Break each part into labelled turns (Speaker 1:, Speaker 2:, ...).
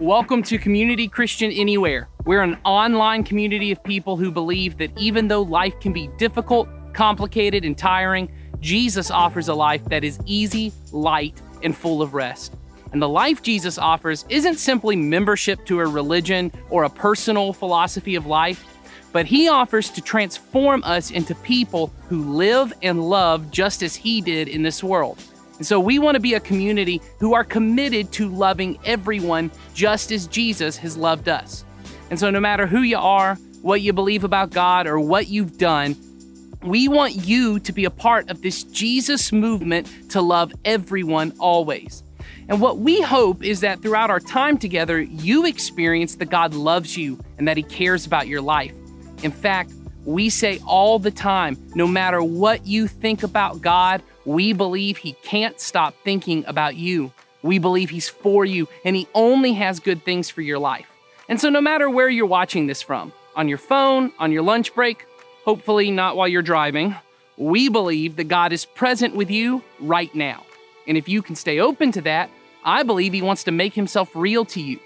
Speaker 1: Welcome to Community Christian Anywhere. We're an online community of people who believe that even though life can be difficult, complicated, and tiring, Jesus offers a life that is easy, light, and full of rest. And the life Jesus offers isn't simply membership to a religion or a personal philosophy of life, but He offers to transform us into people who live and love just as He did in this world. And so we want to be a community who are committed to loving everyone just as Jesus has loved us. And so no matter who you are, what you believe about God, or what you've done, we want you to be a part of this Jesus movement to love everyone always. And what we hope is that throughout our time together, you experience that God loves you and that He cares about your life. In fact, we say all the time no matter what you think about God, we believe He can't stop thinking about you. We believe He's for you and He only has good things for your life. And so, no matter where you're watching this from, on your phone, on your lunch break, hopefully not while you're driving, we believe that God is present with you right now. And if you can stay open to that, I believe he wants to make himself real to you.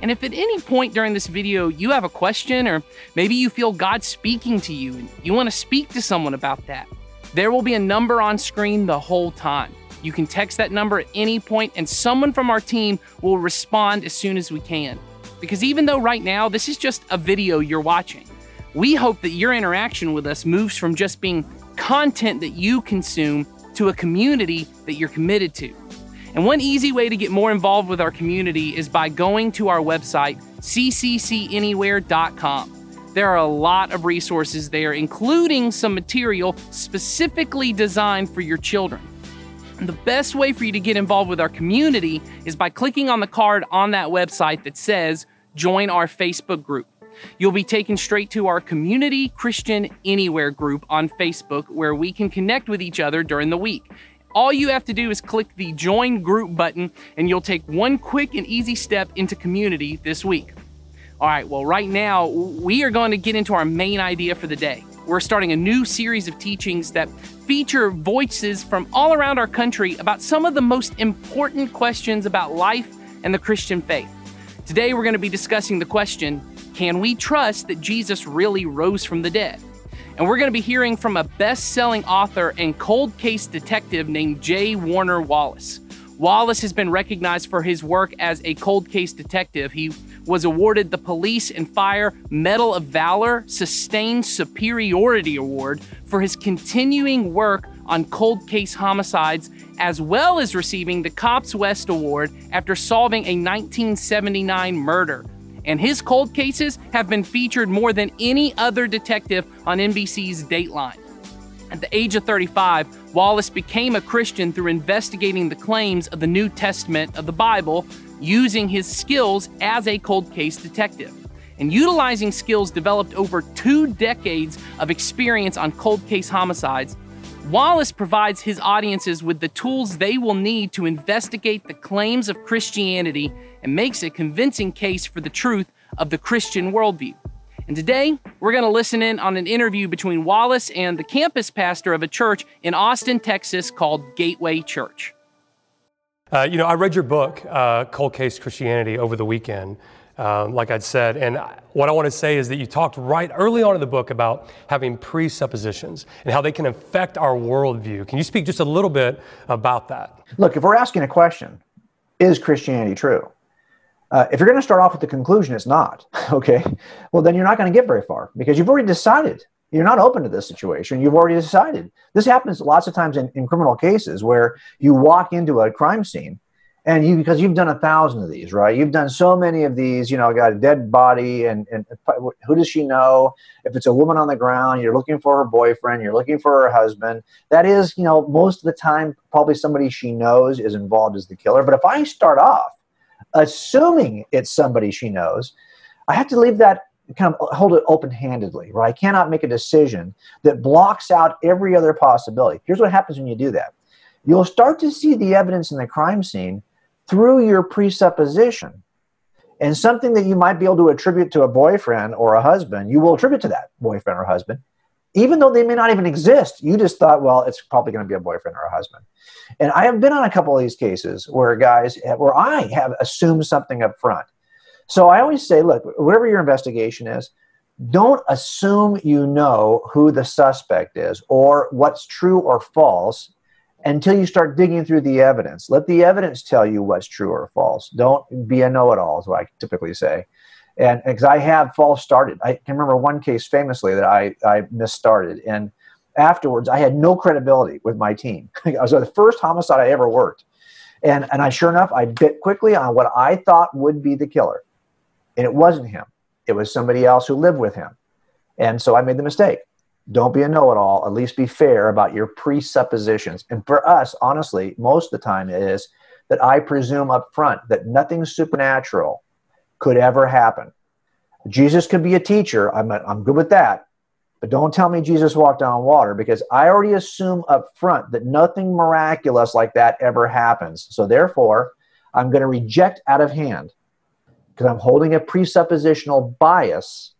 Speaker 1: And if at any point during this video you have a question, or maybe you feel God speaking to you and you want to speak to someone about that, there will be a number on screen the whole time. You can text that number at any point, and someone from our team will respond as soon as we can. Because even though right now this is just a video you're watching, we hope that your interaction with us moves from just being content that you consume to a community that you're committed to. And one easy way to get more involved with our community is by going to our website, cccanywhere.com. There are a lot of resources there, including some material specifically designed for your children. And the best way for you to get involved with our community is by clicking on the card on that website that says Join our Facebook group. You'll be taken straight to our Community Christian Anywhere group on Facebook where we can connect with each other during the week. All you have to do is click the join group button, and you'll take one quick and easy step into community this week. All right, well, right now, we are going to get into our main idea for the day. We're starting a new series of teachings that feature voices from all around our country about some of the most important questions about life and the Christian faith. Today, we're going to be discussing the question Can we trust that Jesus really rose from the dead? And we're going to be hearing from a best selling author and cold case detective named J. Warner Wallace. Wallace has been recognized for his work as a cold case detective. He was awarded the Police and Fire Medal of Valor Sustained Superiority Award for his continuing work on cold case homicides, as well as receiving the Cops West Award after solving a 1979 murder and his cold cases have been featured more than any other detective on NBC's Dateline. At the age of 35, Wallace became a Christian through investigating the claims of the New Testament of the Bible using his skills as a cold case detective. And utilizing skills developed over two decades of experience on cold case homicides, Wallace provides his audiences with the tools they will need to investigate the claims of Christianity and makes a convincing case for the truth of the Christian worldview. And today, we're going to listen in on an interview between Wallace and the campus pastor of a church in Austin, Texas called Gateway Church.
Speaker 2: Uh, you know, I read your book, uh, Cold Case Christianity, over the weekend um, like I'd said. And what I want to say is that you talked right early on in the book about having presuppositions and how they can affect our worldview. Can you speak just a little bit about that?
Speaker 3: Look, if we're asking a question, is Christianity true? Uh, if you're going to start off with the conclusion it's not, okay, well, then you're not going to get very far because you've already decided. You're not open to this situation. You've already decided. This happens lots of times in, in criminal cases where you walk into a crime scene and you because you've done a thousand of these right you've done so many of these you know got a dead body and, and who does she know if it's a woman on the ground you're looking for her boyfriend you're looking for her husband that is you know most of the time probably somebody she knows is involved as the killer but if i start off assuming it's somebody she knows i have to leave that kind of hold it open-handedly right? I cannot make a decision that blocks out every other possibility. Here's what happens when you do that. You'll start to see the evidence in the crime scene through your presupposition. And something that you might be able to attribute to a boyfriend or a husband, you will attribute to that boyfriend or husband, even though they may not even exist. You just thought, well, it's probably going to be a boyfriend or a husband. And I have been on a couple of these cases where guys, where I have assumed something up front. So I always say, look, whatever your investigation is, don't assume you know who the suspect is or what's true or false until you start digging through the evidence. Let the evidence tell you what's true or false. Don't be a know it all, is what I typically say. And because I have false started, I can remember one case famously that I, I misstarted. And afterwards, I had no credibility with my team. I was the first homicide I ever worked. And, and I sure enough, I bit quickly on what I thought would be the killer. And it wasn't him, it was somebody else who lived with him. And so I made the mistake. Don't be a know it all, at least be fair about your presuppositions. And for us, honestly, most of the time it is that I presume up front that nothing supernatural could ever happen. Jesus could be a teacher. I'm, I'm good with that. But don't tell me Jesus walked on water because I already assume up front that nothing miraculous like that ever happens. So therefore, I'm going to reject out of hand because I'm holding a presuppositional bias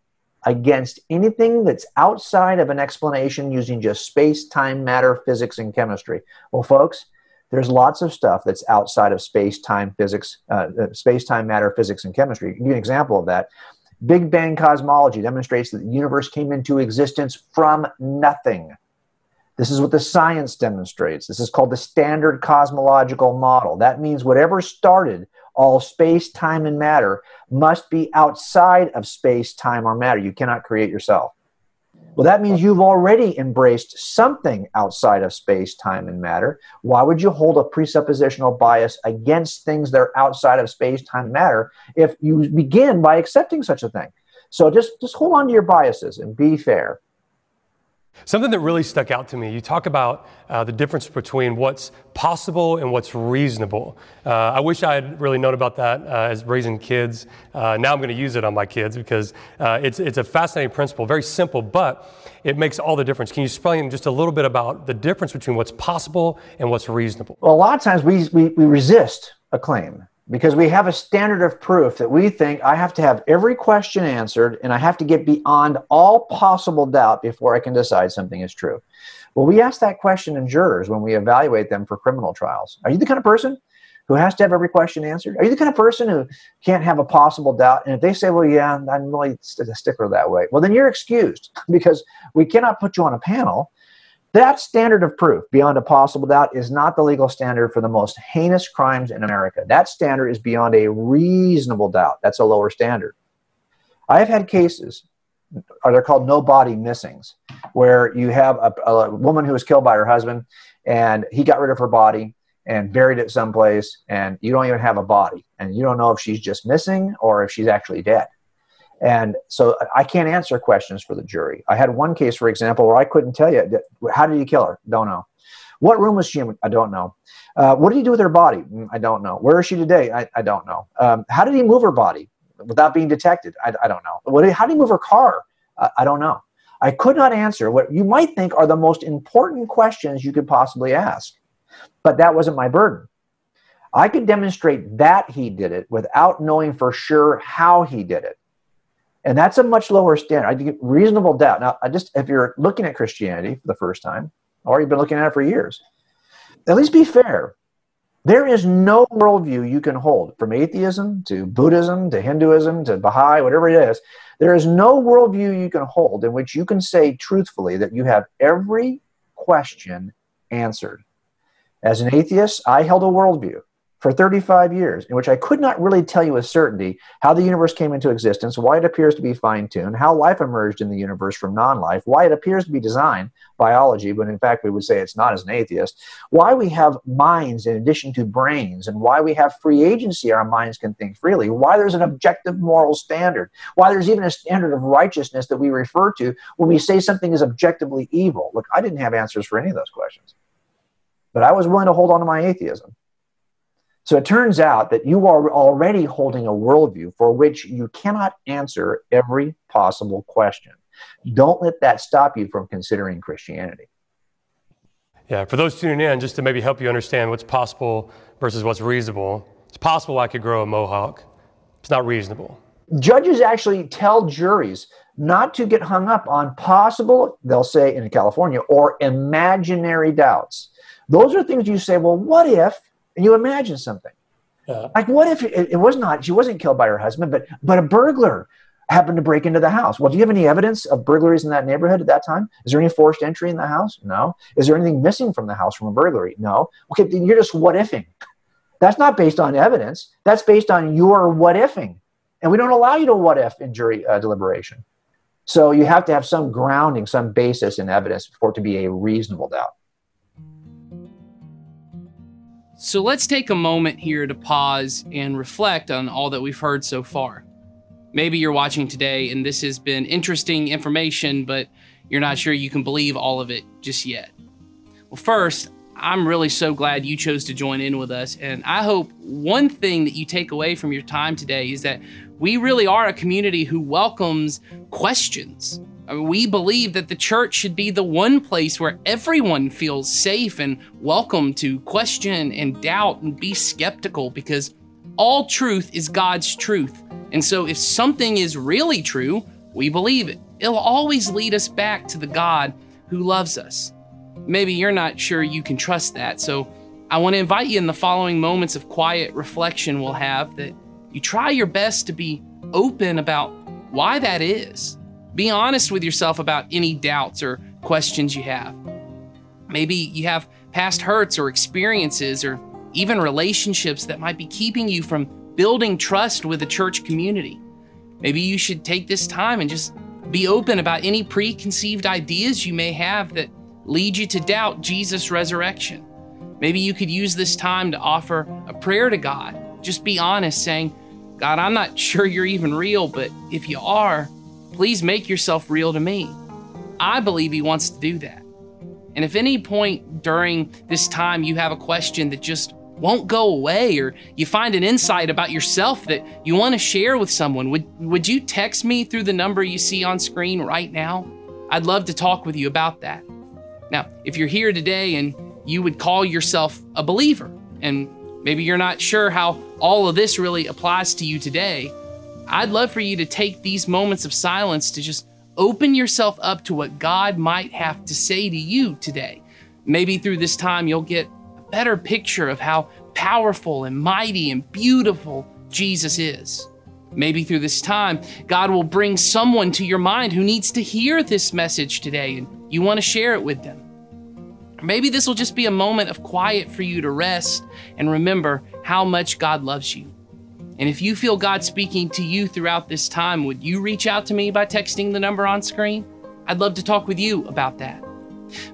Speaker 3: against anything that's outside of an explanation using just space, time, matter, physics, and chemistry. Well, folks, there's lots of stuff that's outside of space, time, physics, uh, uh space, time, matter, physics, and chemistry. Give you an example of that. Big Bang cosmology demonstrates that the universe came into existence from nothing. This is what the science demonstrates. This is called the standard cosmological model. That means whatever started all space, time, and matter must be outside of space, time, or matter. You cannot create yourself. Well, that means you've already embraced something outside of space, time, and matter. Why would you hold a presuppositional bias against things that are outside of space, time, and matter if you begin by accepting such a thing? So just, just hold on to your biases and be fair.
Speaker 2: Something that really stuck out to me, you talk about uh, the difference between what's possible and what's reasonable. Uh, I wish I had really known about that uh, as raising kids. Uh, now I'm going to use it on my kids because uh, it's, it's a fascinating principle, very simple, but it makes all the difference. Can you explain just a little bit about the difference between what's possible and what's reasonable?
Speaker 3: Well, a lot of times we, we, we resist a claim because we have a standard of proof that we think I have to have every question answered and I have to get beyond all possible doubt before I can decide something is true. Well, we ask that question in jurors when we evaluate them for criminal trials. Are you the kind of person who has to have every question answered? Are you the kind of person who can't have a possible doubt? And if they say, well, yeah, I'm really a sticker that way, well, then you're excused because we cannot put you on a panel that standard of proof, beyond a possible doubt, is not the legal standard for the most heinous crimes in America. That standard is beyond a reasonable doubt. That's a lower standard. I have had cases, are they're called no body missings, where you have a, a woman who was killed by her husband and he got rid of her body and buried it someplace, and you don't even have a body, and you don't know if she's just missing or if she's actually dead. And so I can't answer questions for the jury. I had one case, for example, where I couldn't tell you how did you kill her? Don't know. What room was she in? I don't know. Uh, what did he do with her body? Mm, I don't know. Where is she today? I, I don't know. Um, how did he move her body without being detected? I, I don't know. What, how did he move her car? Uh, I don't know. I could not answer what you might think are the most important questions you could possibly ask, but that wasn't my burden. I could demonstrate that he did it without knowing for sure how he did it. And that's a much lower standard. I think reasonable doubt. Now, I just if you're looking at Christianity for the first time, or you've been looking at it for years, at least be fair. There is no worldview you can hold from atheism to Buddhism to Hinduism to Baha'i, whatever it is. There is no worldview you can hold in which you can say truthfully that you have every question answered. As an atheist, I held a worldview for 35 years, in which I could not really tell you with certainty how the universe came into existence, why it appears to be fine tuned, how life emerged in the universe from non life, why it appears to be designed, biology, but in fact we would say it's not as an atheist, why we have minds in addition to brains, and why we have free agency, our minds can think freely, why there's an objective moral standard, why there's even a standard of righteousness that we refer to when we say something is objectively evil. Look, I didn't have answers for any of those questions, but I was willing to hold on to my atheism. So it turns out that you are already holding a worldview for which you cannot answer every possible question. Don't let that stop you from considering Christianity.
Speaker 2: Yeah, for those tuning in, just to maybe help you understand what's possible versus what's reasonable, it's possible I could grow a mohawk. It's not reasonable.
Speaker 3: Judges actually tell juries not to get hung up on possible, they'll say in California, or imaginary doubts. Those are things you say, well, what if and you imagine something. Yeah. Like, what if it, it, was not? She wasn't killed by her husband, but but a burglar happened to break into the house. Well, do you have any evidence of burglaries in that neighborhood at that time? Is there any forced entry in the house? No. Is there anything missing from the house from a burglary? No. Okay, then you're just what ifing. That's not based on evidence. That's based on your what ifing, and we don't allow you to what if in jury uh, deliberation. So you have to have some grounding, some basis in evidence for it to be a reasonable doubt.
Speaker 1: So let's take a moment here to pause and reflect on all that we've heard so far. Maybe you're watching today and this has been interesting information, but you're not sure you can believe all of it just yet. Well, first, I'm really so glad you chose to join in with us. And I hope one thing that you take away from your time today is that we really are a community who welcomes questions. Mean, we believe that the church should be the one place where everyone feels safe and welcome to question and doubt and be skeptical because all truth is God's truth. And so if something is really true, we believe it. It'll always lead us back to the God who loves us. Maybe you're not sure you can trust that. So I want to invite you in the following moments of quiet reflection we'll have that you try your best to be open about why that is be honest with yourself about any doubts or questions you have. Maybe you have past hurts or experiences or even relationships that might be keeping you from building trust with the church community. Maybe you should take this time and just be open about any preconceived ideas you may have that lead you to doubt Jesus' resurrection. Maybe you could use this time to offer a prayer to God. Just be honest, saying, God, I'm not sure you're even real, but if you are, Please make yourself real to me. I believe He wants to do that. And if any point during this time you have a question that just won't go away or you find an insight about yourself that you want to share with someone, would, would you text me through the number you see on screen right now? I'd love to talk with you about that. Now, if you're here today and you would call yourself a believer, and maybe you're not sure how all of this really applies to you today, I'd love for you to take these moments of silence to just open yourself up to what God might have to say to you today. Maybe through this time, you'll get a better picture of how powerful and mighty and beautiful Jesus is. Maybe through this time, God will bring someone to your mind who needs to hear this message today and you want to share it with them. Maybe this will just be a moment of quiet for you to rest and remember how much God loves you. And if you feel God speaking to you throughout this time, would you reach out to me by texting the number on screen? I'd love to talk with you about that.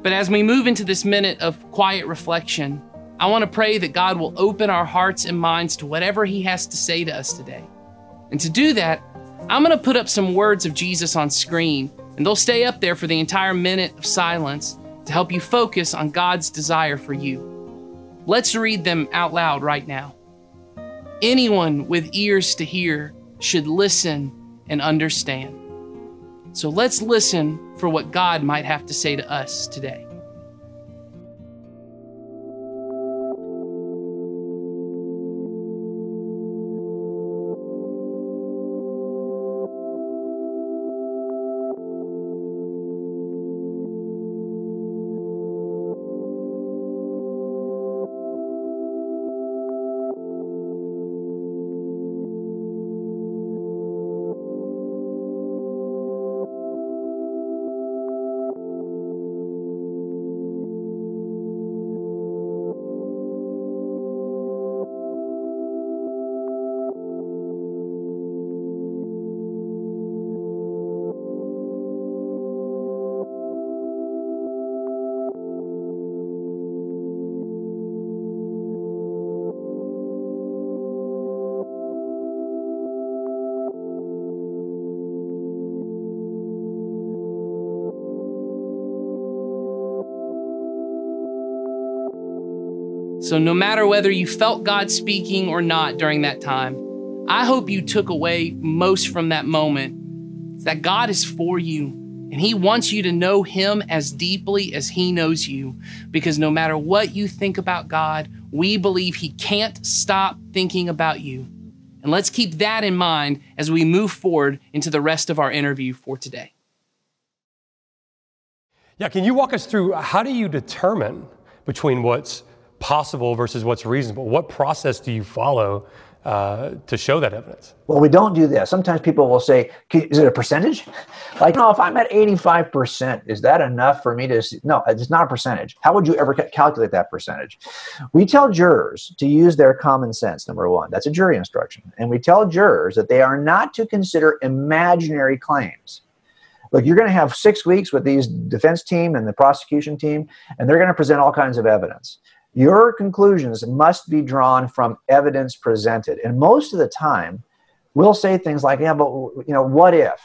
Speaker 1: But as we move into this minute of quiet reflection, I want to pray that God will open our hearts and minds to whatever He has to say to us today. And to do that, I'm going to put up some words of Jesus on screen, and they'll stay up there for the entire minute of silence to help you focus on God's desire for you. Let's read them out loud right now. Anyone with ears to hear should listen and understand. So let's listen for what God might have to say to us today. So, no matter whether you felt God speaking or not during that time, I hope you took away most from that moment that God is for you and He wants you to know Him as deeply as He knows you. Because no matter what you think about God, we believe He can't stop thinking about you. And let's keep that in mind as we move forward into the rest of our interview for today.
Speaker 2: Yeah, can you walk us through how do you determine between what's possible versus what's reasonable? What process do you follow uh, to show that evidence?
Speaker 3: Well, we don't do that. Sometimes people will say, "Is it a percentage?" Like, no, if I'm at 85 percent, is that enough for me to? See? No, it's not a percentage. How would you ever calculate that percentage? We tell jurors to use their common sense. Number one, that's a jury instruction, and we tell jurors that they are not to consider imaginary claims. Look, you're going to have six weeks with these defense team and the prosecution team, and they're going to present all kinds of evidence. Your conclusions must be drawn from evidence presented. And most of the time, we'll say things like, yeah, but, you know, what if?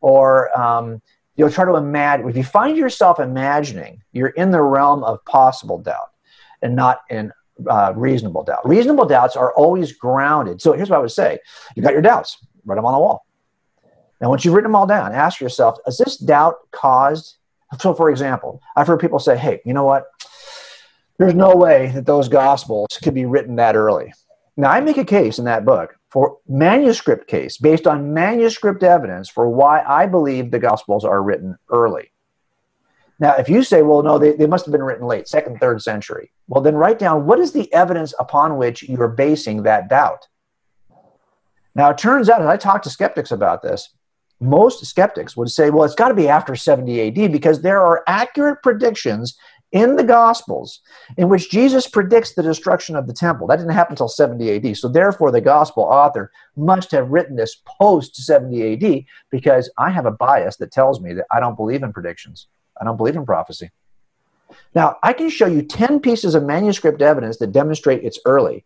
Speaker 3: Or um, you'll try to imagine. If you find yourself imagining, you're in the realm of possible doubt and not in uh, reasonable doubt. Reasonable doubts are always grounded. So here's what I would say you got your doubts, write them on the wall. Now, once you've written them all down, ask yourself, is this doubt caused? So, for example, I've heard people say, hey, you know what? There's no way that those gospels could be written that early. Now, I make a case in that book for manuscript case based on manuscript evidence for why I believe the gospels are written early. Now, if you say, well, no, they, they must have been written late, second, third century, well, then write down what is the evidence upon which you're basing that doubt. Now, it turns out, as I talk to skeptics about this, most skeptics would say, well, it's got to be after 70 AD because there are accurate predictions in the Gospels in which Jesus predicts the destruction of the temple. That didn't happen until 70 AD. So, therefore, the Gospel author must have written this post 70 AD because I have a bias that tells me that I don't believe in predictions, I don't believe in prophecy. Now, I can show you 10 pieces of manuscript evidence that demonstrate it's early.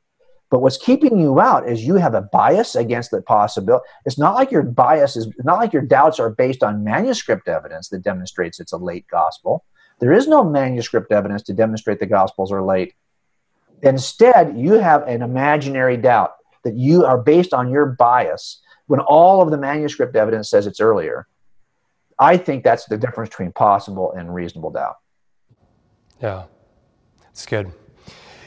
Speaker 3: But what's keeping you out is you have a bias against the possibility. It's not like your bias is not like your doubts are based on manuscript evidence that demonstrates it's a late gospel. There is no manuscript evidence to demonstrate the Gospels are late. Instead, you have an imaginary doubt that you are based on your bias when all of the manuscript evidence says it's earlier. I think that's the difference between possible and reasonable doubt.
Speaker 2: Yeah, it's good.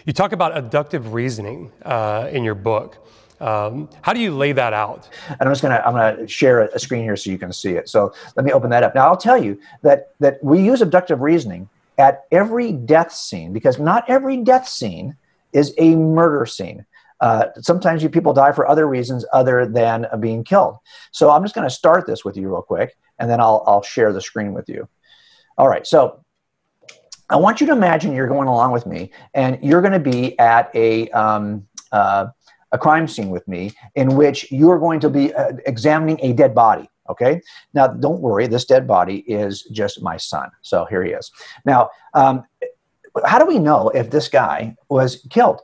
Speaker 2: You talk about abductive reasoning uh, in your book. Um, how do you lay that out?
Speaker 3: And I'm just gonna I'm gonna share a screen here so you can see it. So let me open that up. Now I'll tell you that that we use abductive reasoning at every death scene because not every death scene is a murder scene. Uh, sometimes you people die for other reasons other than being killed. So I'm just going to start this with you real quick, and then I'll I'll share the screen with you. All right. So I want you to imagine you're going along with me, and you're going to be at a um, uh, a crime scene with me in which you are going to be uh, examining a dead body. Okay. Now, don't worry. This dead body is just my son. So here he is. Now, um, how do we know if this guy was killed?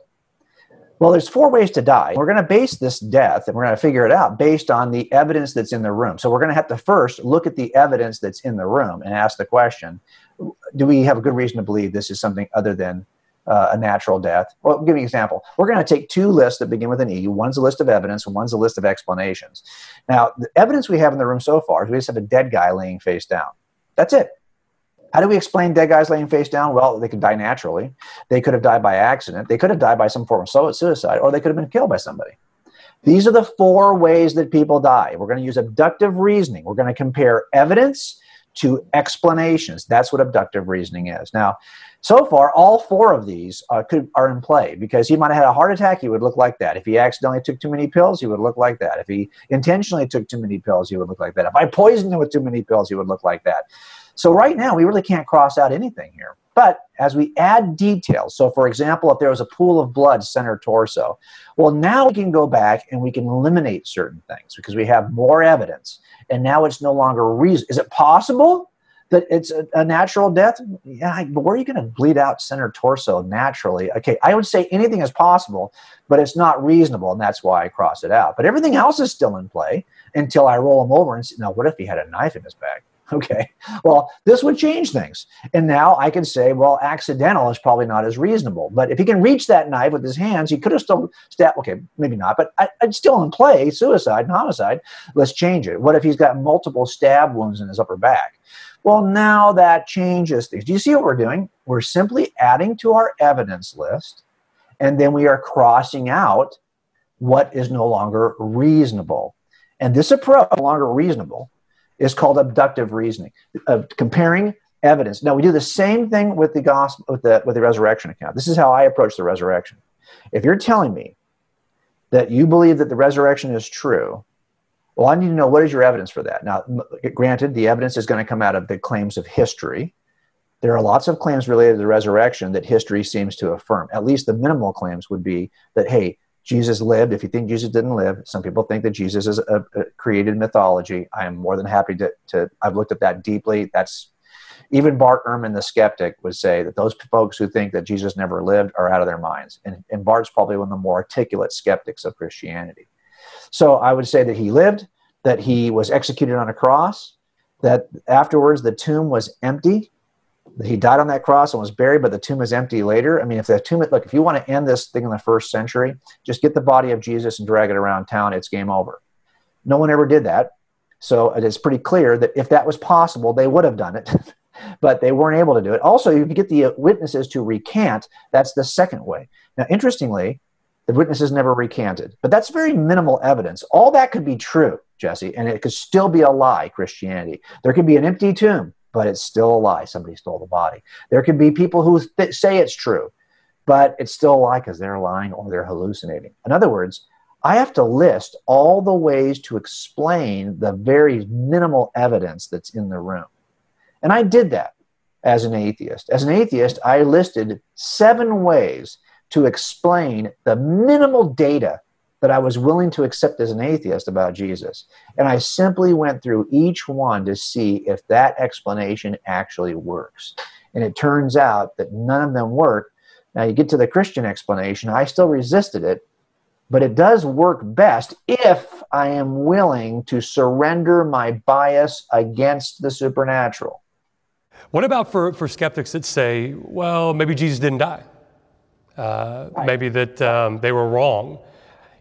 Speaker 3: Well, there's four ways to die. We're going to base this death and we're going to figure it out based on the evidence that's in the room. So we're going to have to first look at the evidence that's in the room and ask the question do we have a good reason to believe this is something other than uh, a natural death. Well, I'll give you an example. We're going to take two lists that begin with an E. One's a list of evidence, and one's a list of explanations. Now, the evidence we have in the room so far is we just have a dead guy laying face down. That's it. How do we explain dead guys laying face down? Well, they could die naturally. They could have died by accident. They could have died by some form of suicide, or they could have been killed by somebody. These are the four ways that people die. We're going to use abductive reasoning. We're going to compare evidence to explanations. That's what abductive reasoning is. Now, so far, all four of these uh, could, are in play because he might have had a heart attack, he would look like that. If he accidentally took too many pills, he would look like that. If he intentionally took too many pills, he would look like that. If I poisoned him with too many pills, he would look like that. So right now, we really can't cross out anything here. But as we add details, so for example, if there was a pool of blood center torso, well, now we can go back and we can eliminate certain things because we have more evidence. And now it's no longer reason. Is it possible? that it's a, a natural death. Yeah, but where are you going to bleed out center torso naturally? Okay, I would say anything is possible, but it's not reasonable, and that's why I cross it out. But everything else is still in play until I roll him over and say, now, what if he had a knife in his bag? Okay, well, this would change things. And now I can say, well, accidental is probably not as reasonable. But if he can reach that knife with his hands, he could have still stabbed. Okay, maybe not, but I, would still in play suicide and homicide. Let's change it. What if he's got multiple stab wounds in his upper back? Well, now that changes things. Do you see what we're doing? We're simply adding to our evidence list, and then we are crossing out what is no longer reasonable. And this approach, no longer reasonable, is called abductive reasoning, of comparing evidence. Now we do the same thing with the gospel with the with the resurrection account. This is how I approach the resurrection. If you're telling me that you believe that the resurrection is true, well, I need to know what is your evidence for that. Now, granted, the evidence is going to come out of the claims of history. There are lots of claims related to the resurrection that history seems to affirm. At least the minimal claims would be that, hey, Jesus lived. If you think Jesus didn't live, some people think that Jesus is a, a created mythology. I am more than happy to, to, I've looked at that deeply. That's even Bart Ehrman, the skeptic, would say that those folks who think that Jesus never lived are out of their minds. And, and Bart's probably one of the more articulate skeptics of Christianity. So I would say that he lived, that he was executed on a cross, that afterwards the tomb was empty, he died on that cross and was buried, but the tomb is empty later. I mean, if the tomb, look, if you want to end this thing in the first century, just get the body of Jesus and drag it around town, it's game over. No one ever did that. So it is pretty clear that if that was possible, they would have done it. but they weren't able to do it. Also, you get the witnesses to recant. That's the second way. Now, interestingly, the witnesses never recanted, but that's very minimal evidence. All that could be true, Jesse, and it could still be a lie, Christianity. There could be an empty tomb, but it's still a lie. Somebody stole the body. There could be people who th- say it's true, but it's still a lie because they're lying or they're hallucinating. In other words, I have to list all the ways to explain the very minimal evidence that's in the room. And I did that as an atheist. As an atheist, I listed seven ways to explain the minimal data that I was willing to accept as an atheist about Jesus. And I simply went through each one to see if that explanation actually works. And it turns out that none of them work. Now, you get to the Christian explanation, I still resisted it, but it does work best if I am willing to surrender my bias against the supernatural.
Speaker 2: What about for, for skeptics that say, well, maybe Jesus didn't die? Uh, right. Maybe that um, they were wrong.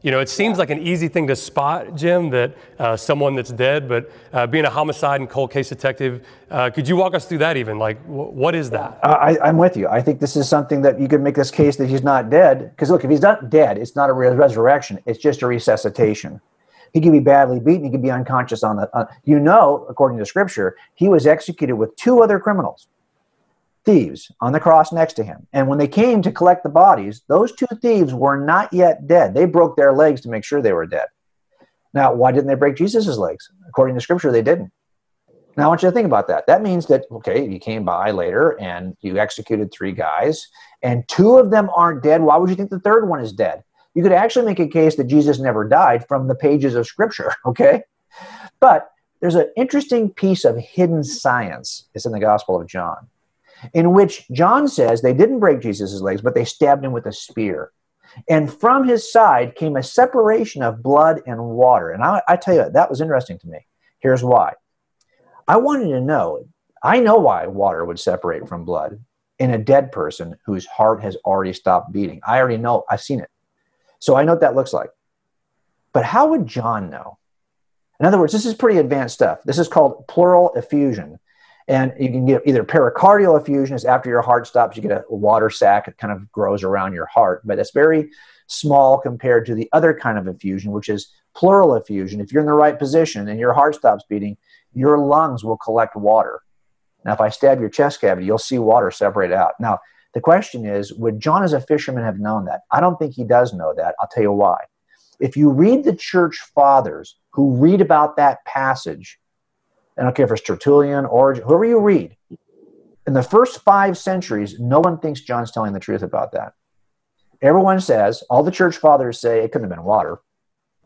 Speaker 2: You know, it seems like an easy thing to spot, Jim, that uh, someone that's dead, but uh, being a homicide and cold case detective, uh, could you walk us through that even? Like, w- what is that?
Speaker 3: I, am with you. I think this is something that you could make this case that he's not dead. Because look, if he's not dead, it's not a resurrection, it's just a resuscitation. He could be badly beaten. He could be unconscious on the. Uh, you know, according to Scripture, he was executed with two other criminals, thieves, on the cross next to him. And when they came to collect the bodies, those two thieves were not yet dead. They broke their legs to make sure they were dead. Now, why didn't they break Jesus' legs? According to Scripture, they didn't. Now, I want you to think about that. That means that, okay, you came by later and you executed three guys, and two of them aren't dead. Why would you think the third one is dead? you could actually make a case that Jesus never died from the pages of Scripture, okay? But there's an interesting piece of hidden science. It's in the Gospel of John, in which John says they didn't break Jesus' legs, but they stabbed him with a spear. And from his side came a separation of blood and water. And I, I tell you, that was interesting to me. Here's why. I wanted to know, I know why water would separate from blood in a dead person whose heart has already stopped beating. I already know, I've seen it. So I know what that looks like. But how would John know? In other words, this is pretty advanced stuff. This is called pleural effusion. And you can get either pericardial effusion, is after your heart stops, you get a water sac, it kind of grows around your heart, but it's very small compared to the other kind of effusion, which is pleural effusion. If you're in the right position and your heart stops beating, your lungs will collect water. Now, if I stab your chest cavity, you'll see water separate out. Now, the question is, would John as a fisherman have known that? I don't think he does know that. I'll tell you why. If you read the church fathers who read about that passage, I don't care if it's Tertullian, or whoever you read, in the first five centuries, no one thinks John's telling the truth about that. Everyone says, all the church fathers say it couldn't have been water.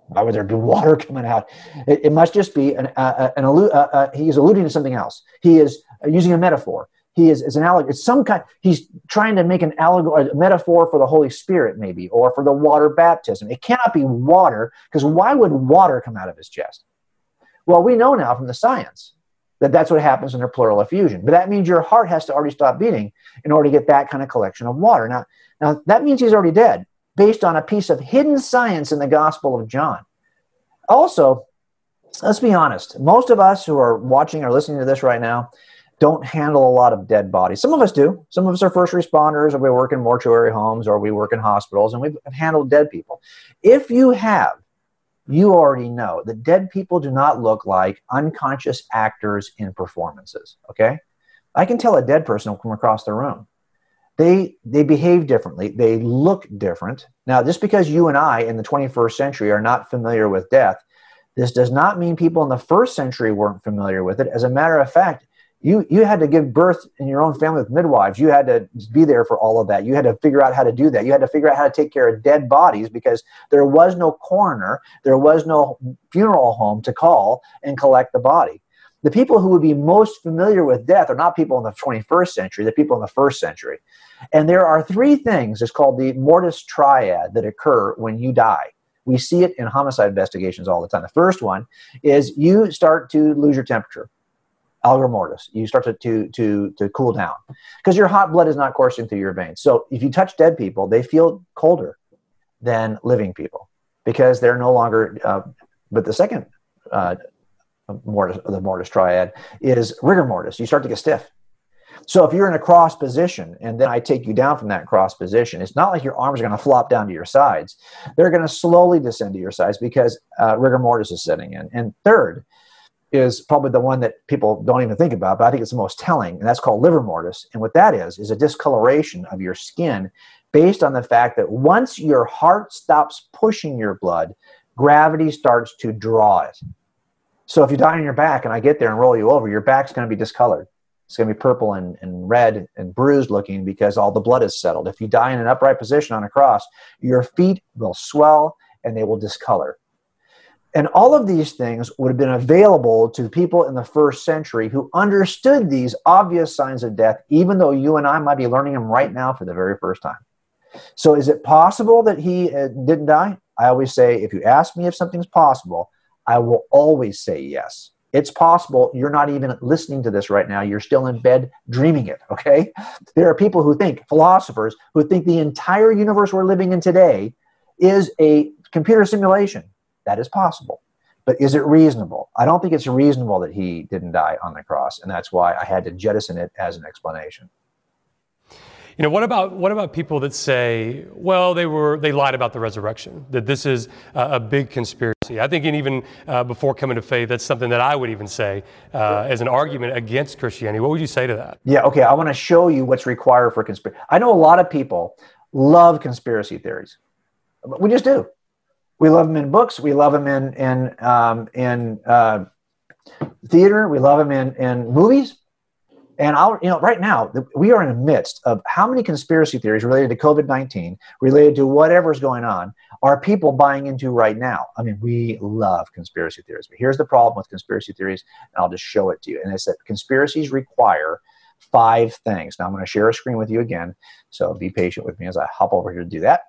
Speaker 3: Why would there be water coming out? It, it must just be an, uh, an allu- uh, uh, he is alluding to something else. He is using a metaphor he is, an allegory. It's some kind, he's trying to make an allegory, a metaphor for the Holy Spirit, maybe, or for the water baptism. It cannot be water, because why would water come out of his chest? Well, we know now from the science that that's what happens under pleural effusion. But that means your heart has to already stop beating in order to get that kind of collection of water. Now, now that means he's already dead based on a piece of hidden science in the Gospel of John. Also, let's be honest, most of us who are watching or listening to this right now, don't handle a lot of dead bodies. Some of us do. Some of us are first responders, or we work in mortuary homes, or we work in hospitals, and we've handled dead people. If you have, you already know that dead people do not look like unconscious actors in performances. Okay? I can tell a dead person from across the room. They they behave differently. They look different. Now, just because you and I in the 21st century are not familiar with death, this does not mean people in the first century weren't familiar with it. As a matter of fact, you you had to give birth in your own family with midwives. You had to be there for all of that. You had to figure out how to do that. You had to figure out how to take care of dead bodies because there was no coroner there was no funeral home to call and collect the body. The people who would be most familiar with death are not people in the 21st century. The people in the first century. And there are three things it's called the mortis triad that occur when you die. We see it in homicide investigations all the time. The first one is you start to lose your temperature algor mortis. You start to, to, to, to cool down because your hot blood is not coursing through your veins. So if you touch dead people, they feel colder than living people because they're no longer. Uh, but the second uh, mortis, the mortis triad is rigor mortis. You start to get stiff. So if you're in a cross position and then I take you down from that cross position, it's not like your arms are going to flop down to your sides. They're going to slowly descend to your sides because uh, rigor mortis is setting in. And third, is probably the one that people don't even think about, but I think it's the most telling, and that's called livor mortis. And what that is, is a discoloration of your skin based on the fact that once your heart stops pushing your blood, gravity starts to draw it. So if you die on your back and I get there and roll you over, your back's going to be discolored. It's going to be purple and, and red and bruised looking because all the blood is settled. If you die in an upright position on a cross, your feet will swell and they will discolor. And all of these things would have been available to people in the first century who understood these obvious signs of death, even though you and I might be learning them right now for the very first time. So, is it possible that he uh, didn't die? I always say, if you ask me if something's possible, I will always say yes. It's possible you're not even listening to this right now. You're still in bed dreaming it, okay? There are people who think, philosophers, who think the entire universe we're living in today is a computer simulation that is possible. But is it reasonable? I don't think it's reasonable that he didn't die on the cross, and that's why I had to jettison it as an explanation.
Speaker 2: You know, what about what about people that say, well, they were they lied about the resurrection, that this is a, a big conspiracy? I think even uh, before coming to faith, that's something that I would even say uh, as an argument against Christianity. What would you say to that?
Speaker 3: Yeah, okay. I want to show you what's required for conspiracy. I know a lot of people love conspiracy theories. We just do. We love them in books. We love them in in um, in uh, theater. We love them in in movies. And I'll, you know, right now we are in the midst of how many conspiracy theories related to COVID nineteen, related to whatever's going on, are people buying into right now? I mean, we love conspiracy theories, but here's the problem with conspiracy theories, and I'll just show it to you. And it's that conspiracies require five things. Now I'm going to share a screen with you again, so be patient with me as I hop over here to do that.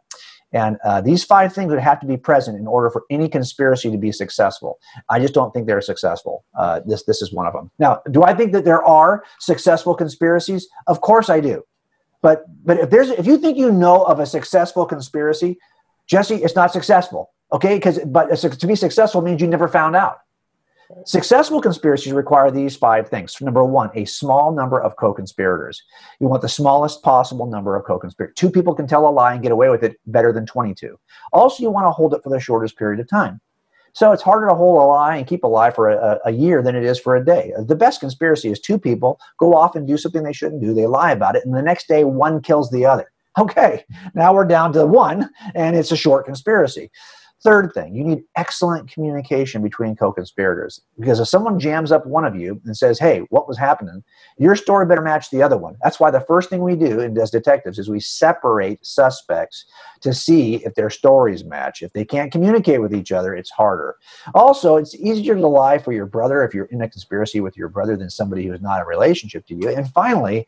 Speaker 3: And uh, these five things would have to be present in order for any conspiracy to be successful. I just don't think they're successful. Uh, this this is one of them. Now, do I think that there are successful conspiracies? Of course, I do. But but if there's if you think you know of a successful conspiracy, Jesse, it's not successful. Okay, because but to be successful means you never found out. Successful conspiracies require these five things. Number one, a small number of co conspirators. You want the smallest possible number of co conspirators. Two people can tell a lie and get away with it better than 22. Also, you want to hold it for the shortest period of time. So it's harder to hold a lie and keep a lie for a, a, year than it is for a day. The best conspiracy is two people go off and do something they shouldn't do. They lie about it, and the next day one kills the other. Okay, now we're down to one, and it's a short conspiracy. Third thing, you need excellent communication between co conspirators. Because if someone jams up one of you and says, hey, what was happening? Your story better match the other one. That's why the first thing we do as detectives is we separate suspects to see if their stories match. If they can't communicate with each other, it's harder. Also, it's easier to lie for your brother if you're in a conspiracy with your brother than somebody who's not a relationship to you. And finally,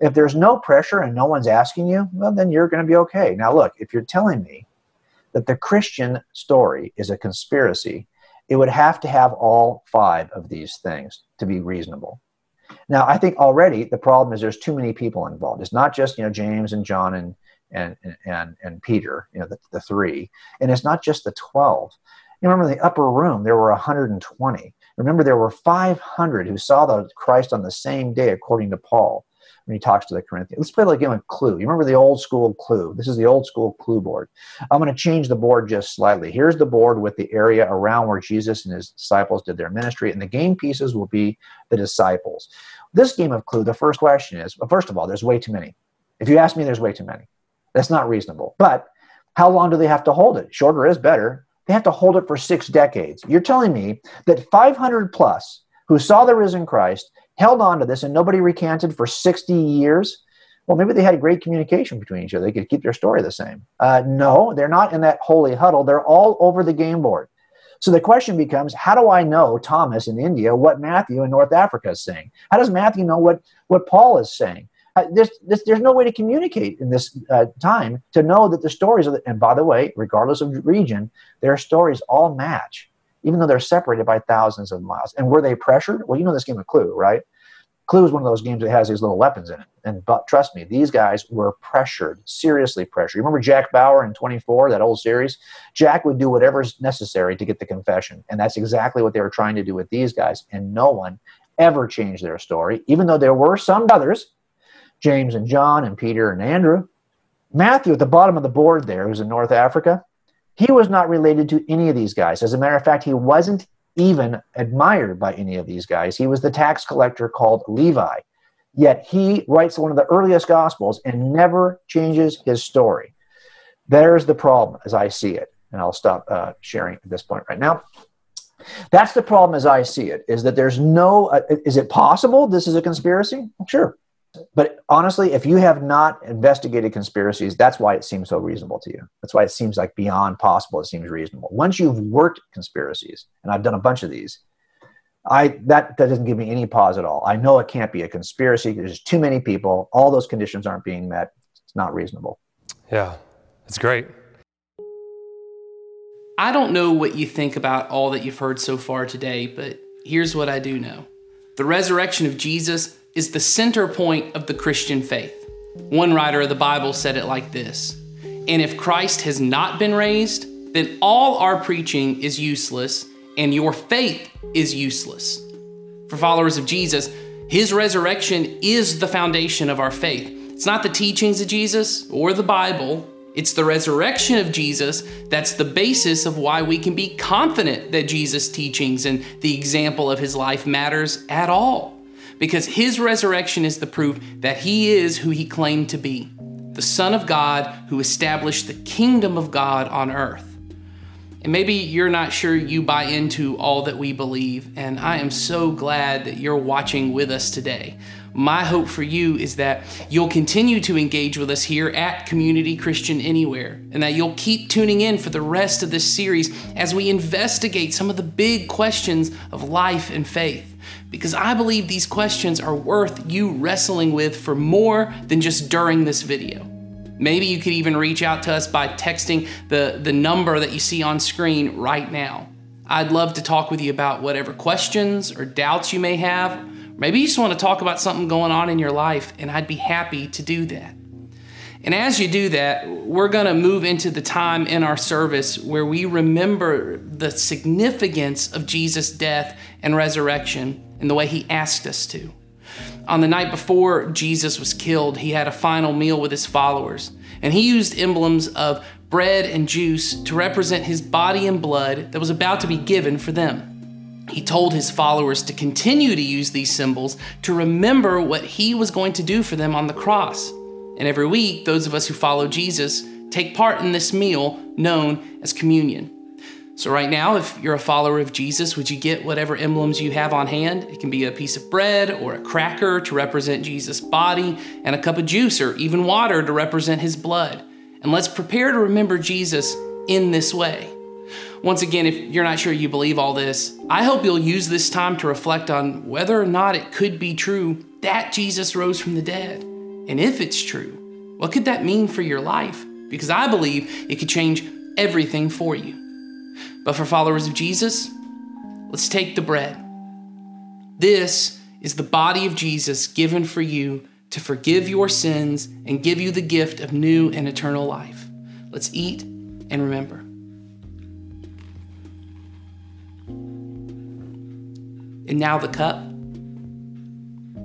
Speaker 3: if there's no pressure and no one's asking you, well, then you're going to be okay. Now, look, if you're telling me that the Christian story is a conspiracy, it would have to have all five of these things to be reasonable. Now, I think already the problem is there's too many people involved. It's not just you know James and John and and and and Peter, you know the, the three, and it's not just the twelve. You remember in the upper room there were 120. Remember there were 500 who saw the Christ on the same day, according to Paul. When he talks to the Corinthians. Let's play like game of Clue. You remember the old school Clue? This is the old school Clue board. I'm going to change the board just slightly. Here's the board with the area around where Jesus and his disciples did their ministry, and the game pieces will be the disciples. This game of Clue, the first question is well, first of all, there's way too many. If you ask me, there's way too many. That's not reasonable. But how long do they have to hold it? Shorter is better. They have to hold it for six decades. You're telling me that 500 plus who saw the risen Christ held on to this and nobody recanted for 60 years? Well, maybe they had great communication between each other. They could keep their story the same. Uh, no, they're not in that holy huddle. They're all over the game board. So the question becomes how do I know Thomas in India what Matthew in North Africa is saying? How does Matthew know what, what Paul is saying? Uh, there's, there's, there's, no way to communicate in this uh, time to know that the stories, the, and by the way, regardless of region, their stories all match, even though they're separated by thousands of miles. And were they pressured? Well, you know this game of Clue, right? Clue is one of those games that has these little weapons in it. And but trust me, these guys were pressured, seriously pressured. You remember Jack Bauer in 24, that old series? Jack would do whatever's necessary to get the confession. And that's exactly what they were trying to do with these guys. And no one ever changed their story, even though there were some others James and John and Peter and Andrew. Matthew at the bottom of the board there, who's in North Africa, he was not related to any of these guys. As a matter of fact, he wasn't even admired by any of these guys. He was the tax collector called Levi. Yet he writes one of the earliest gospels and never changes his story. There's the problem as I see it. And I'll stop uh, sharing at this point right now. That's the problem as I see it is that there's no, uh, is it possible this is a conspiracy? Sure. But honestly, if you have not investigated conspiracies, that's why it seems so reasonable to you. That's why it seems like beyond possible. It seems reasonable. Once you've worked conspiracies, and I've done a bunch of these, I that, that doesn't give me any pause at all. I know it can't be a conspiracy. There's too many people. All those conditions aren't being met. It's not reasonable.
Speaker 2: Yeah, it's great.
Speaker 1: I don't know what you think about all that you've heard so far today, but here's what I do know. The resurrection of Jesus is the center point of the Christian faith. One writer of the Bible said it like this And if Christ has not been raised, then all our preaching is useless and your faith is useless. For followers of Jesus, his resurrection is the foundation of our faith. It's not the teachings of Jesus or the Bible, it's the resurrection of Jesus that's the basis of why we can be confident that Jesus' teachings and the example of his life matters at all because his resurrection is the proof that he is who he claimed to be the Son of God who established the kingdom of God on earth. And maybe you're not sure you buy into all that we believe, and I am so glad that you're watching with us today. My hope for you is that you'll continue to engage with us here at Community Christian Anywhere, and that you'll keep tuning in for the rest of this series as we investigate some of the big questions of life and faith because I believe these questions are worth you wrestling with for more than just during this video. Maybe you could even reach out to us by texting the, the number that you see on screen right now. I'd love to talk with you about whatever questions or doubts you may have. Maybe you just want to talk about something going on in your life, and I'd be happy to do that. And as you do that, we're going to move into the time in our service where we remember the significance of Jesus' death and resurrection in the way he asked us to. On the night before Jesus was killed, he had a final meal with his followers, and he used emblems of bread and juice to represent his body and blood that was about to be given for them. He told his followers to continue to use these symbols to remember what he was going to do for them on the cross. And every week, those of us who follow Jesus take part in this meal known as communion. So, right now, if you're a follower of Jesus, would you get whatever emblems you have on hand? It can be a piece of bread or a cracker to represent Jesus' body, and a cup of juice or even water to represent his blood. And let's prepare to remember Jesus in this way. Once again, if you're not sure you believe all this, I hope you'll use this time to reflect on whether or not it could be true that Jesus rose from the dead. And if it's true, what could that mean for your life? Because I believe it could change everything for you. But for followers of Jesus, let's take the bread. This is the body of Jesus given for you to forgive your sins and give you the gift of new and eternal life. Let's eat and remember. And now the cup.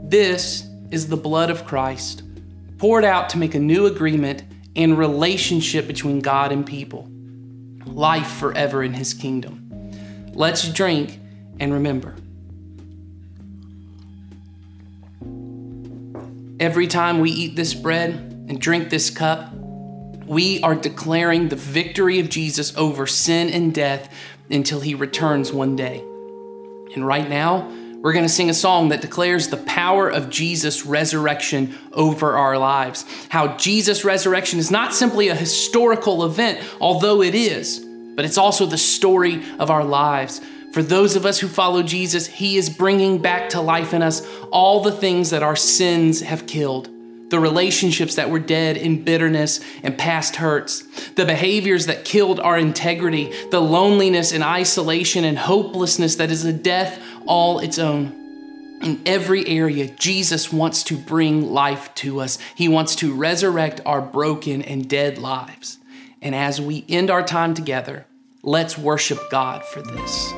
Speaker 1: This is the blood of Christ, poured out to make a new agreement and relationship between God and people, life forever in his kingdom. Let's drink and remember. Every time we eat this bread and drink this cup, we are declaring the victory of Jesus over sin and death until he returns one day. And right now, we're going to sing a song that declares the power of Jesus' resurrection over our lives. How Jesus' resurrection is not simply a historical event, although it is, but it's also the story of our lives. For those of us who follow Jesus, He is bringing back to life in us all the things that our sins have killed the relationships that were dead in bitterness and past hurts, the behaviors that killed our integrity, the loneliness and isolation and hopelessness that is a death all its own. In every area, Jesus wants to bring life to us. He wants to resurrect our broken and dead lives. And as we end our time together, let's worship God for this.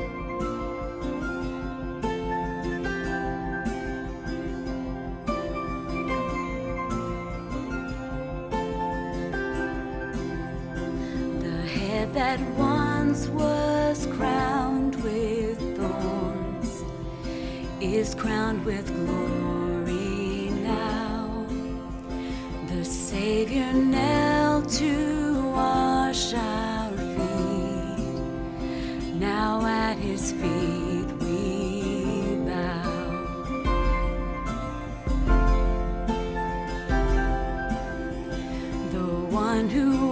Speaker 4: that once was crowned is crowned with glory now. The Savior knelt to wash our feet. Now at his feet we bow. The one who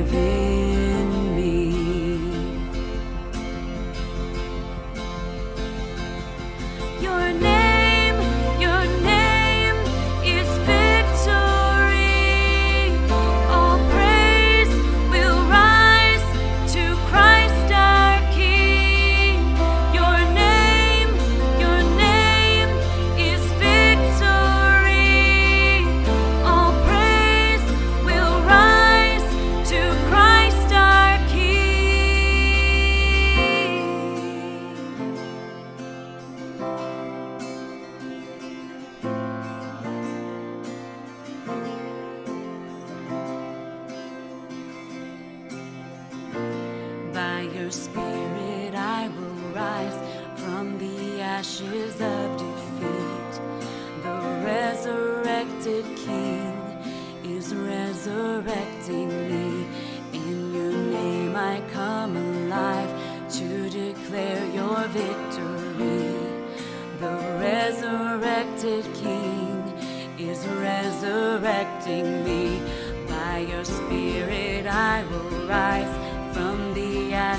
Speaker 4: viver.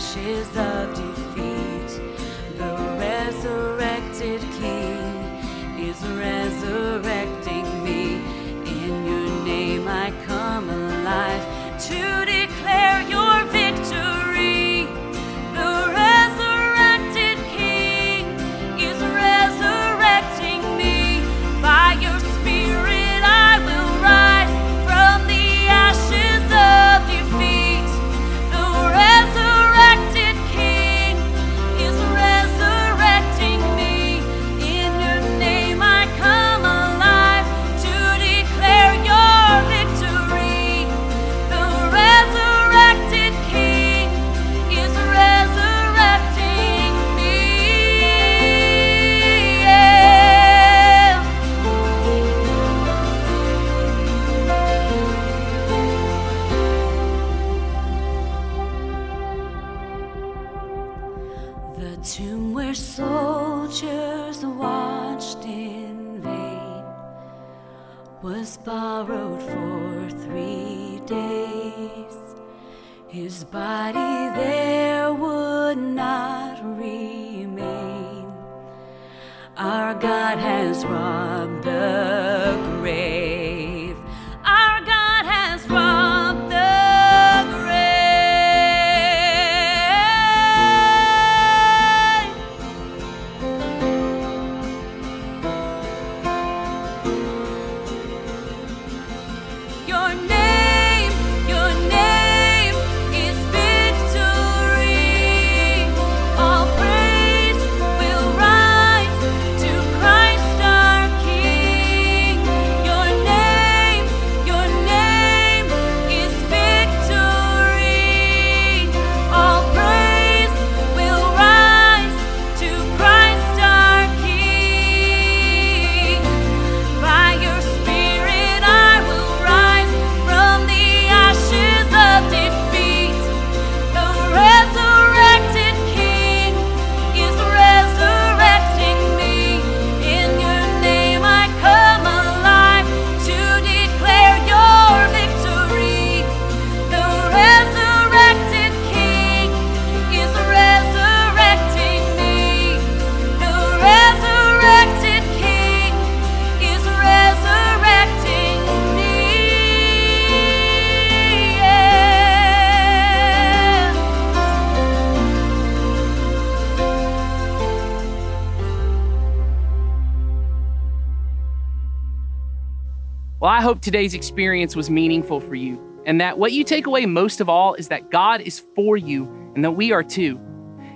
Speaker 4: Ashes of defeat. The resurrected King is resurrecting has I
Speaker 1: hope today's experience was meaningful for you, and that what you take away most of all is that God is for you and that we are too.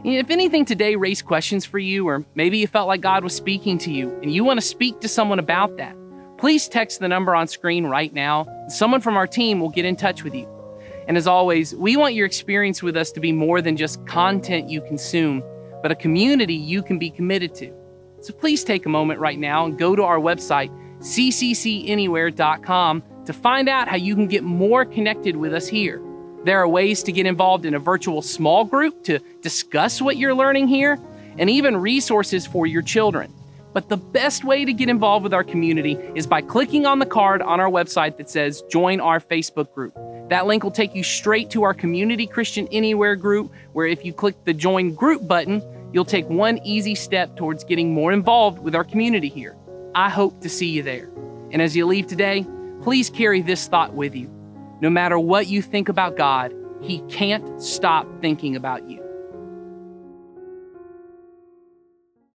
Speaker 1: If anything today raised questions for you, or maybe you felt like God was speaking to you and you want to speak to someone about that, please text the number on screen right now. Someone from our team will get in touch with you. And as always, we want your experience with us to be more than just content you consume, but a community you can be committed to. So please take a moment right now and go to our website, cccanywhere.com, to find out how you can get more connected with us here. There are ways to get involved in a virtual small group to discuss what you're learning here, and even resources for your children. But the best way to get involved with our community is by clicking on the card on our website that says Join Our Facebook Group. That link will take you straight to our Community Christian Anywhere group, where if you click the Join Group button, you'll take one easy step towards getting more involved with our community here. I hope to see you there. And as you leave today, please carry this thought with you. No matter what you think about God, He can't stop thinking about you.